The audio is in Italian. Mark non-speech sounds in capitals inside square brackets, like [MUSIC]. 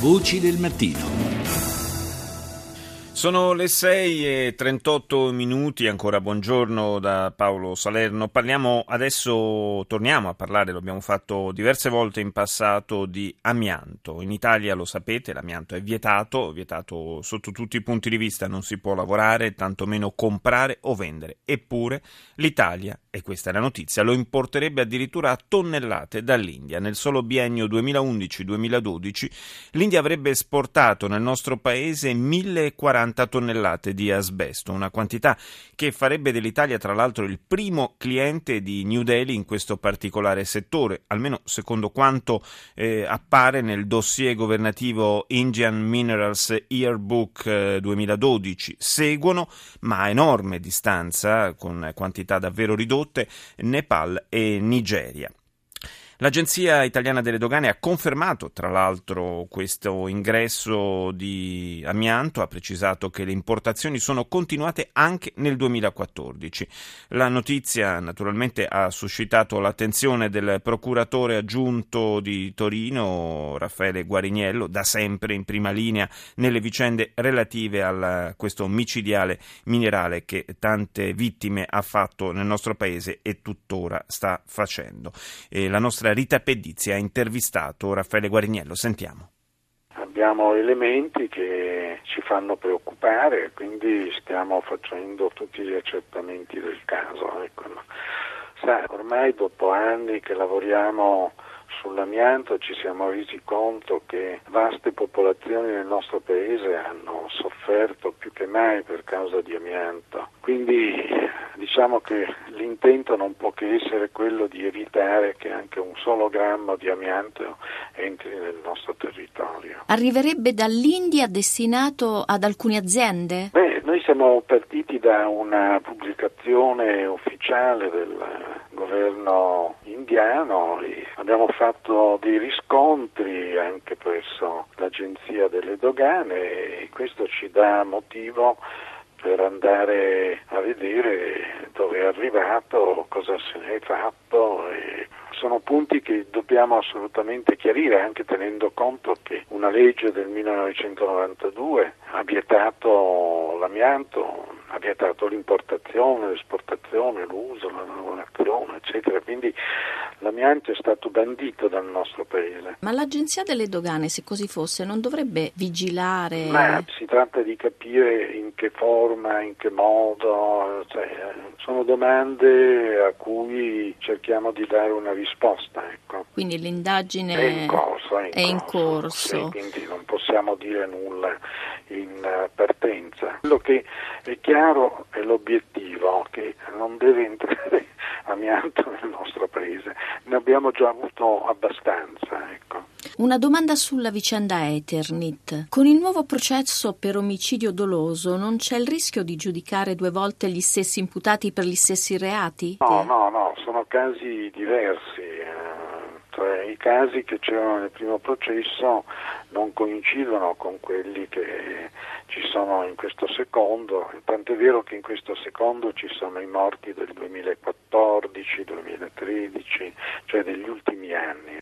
Voci del mattino. Sono le 6 e 38 minuti, ancora buongiorno da Paolo Salerno. Parliamo adesso, torniamo a parlare, l'abbiamo fatto diverse volte in passato, di amianto. In Italia lo sapete, l'amianto è vietato, vietato sotto tutti i punti di vista, non si può lavorare, tantomeno comprare o vendere. Eppure l'Italia, e questa è la notizia, lo importerebbe addirittura a tonnellate dall'India. Nel solo biennio 2011-2012 l'India avrebbe esportato nel nostro paese 1040 140 tonnellate di asbesto, una quantità che farebbe dell'Italia tra l'altro il primo cliente di New Delhi in questo particolare settore, almeno secondo quanto eh, appare nel dossier governativo Indian Minerals Yearbook eh, 2012. Seguono, ma a enorme distanza, con quantità davvero ridotte, Nepal e Nigeria. L'Agenzia italiana delle dogane ha confermato, tra l'altro, questo ingresso di amianto, ha precisato che le importazioni sono continuate anche nel 2014. La notizia naturalmente ha suscitato l'attenzione del procuratore aggiunto di Torino, Raffaele Guariniello, da sempre in prima linea nelle vicende relative a questo micidiale minerale che tante vittime ha fatto nel nostro paese e tuttora sta facendo. E la nostra Rita Pedizzi ha intervistato Raffaele Guarignello. Sentiamo. Abbiamo elementi che ci fanno preoccupare, quindi stiamo facendo tutti gli accertamenti del caso. Ecco. Sa, ormai dopo anni che lavoriamo sull'amianto ci siamo resi conto che vaste popolazioni nel nostro paese hanno sofferto più che mai per causa di amianto. Quindi diciamo che l'intento non può che essere quello di evitare che anche un solo grammo di amianto entri nel nostro territorio. Arriverebbe dall'India destinato ad alcune aziende? Beh, noi siamo partiti da una pubblicazione ufficiale del governo indiano e abbiamo fatto dei riscontri anche presso l'Agenzia delle Dogane e questo ci dà motivo per andare a vedere dove è arrivato, cosa se ne è fatto e sono punti che dobbiamo assolutamente chiarire anche tenendo conto che una legge del 1992 ha vietato l'amianto ha vietato l'importazione, l'esportazione, l'uso, la lavorazione, eccetera. Quindi l'amianto è stato bandito dal nostro paese. Ma l'Agenzia delle Dogane, se così fosse, non dovrebbe vigilare? Ma si tratta di capire in che forma, in che modo, cioè, sono domande a cui cerchiamo di dare una risposta. Ecco. Quindi l'indagine è in corso. È in, è in corso, corso. Sì, quindi non possiamo dire nulla in partenza. Quello che è chiaro è l'obiettivo che non deve entrare amianto [LAUGHS] nel nostro paese, ne abbiamo già avuto abbastanza. Ecco. Una domanda sulla vicenda Eternit. Con il nuovo processo per omicidio doloso non c'è il rischio di giudicare due volte gli stessi imputati per gli stessi reati? No, no, no, sono casi diversi. Eh cioè i casi che c'erano nel primo processo non coincidono con quelli che ci sono in questo secondo, tant'è vero che in questo secondo ci sono i morti del 2014, 2013, cioè degli ultimi anni.